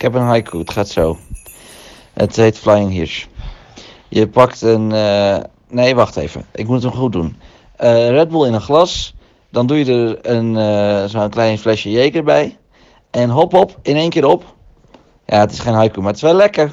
Ik heb een haiku, het gaat zo. Het heet Flying Hirsch. Je pakt een... Eh, nee, wacht even. Ik moet hem goed doen. Eh, Red Bull in een glas. Dan doe je er een, eh, zo'n klein flesje Jeker bij. En hop hop, in één keer op. Ja, het is geen haiku, maar het is wel lekker.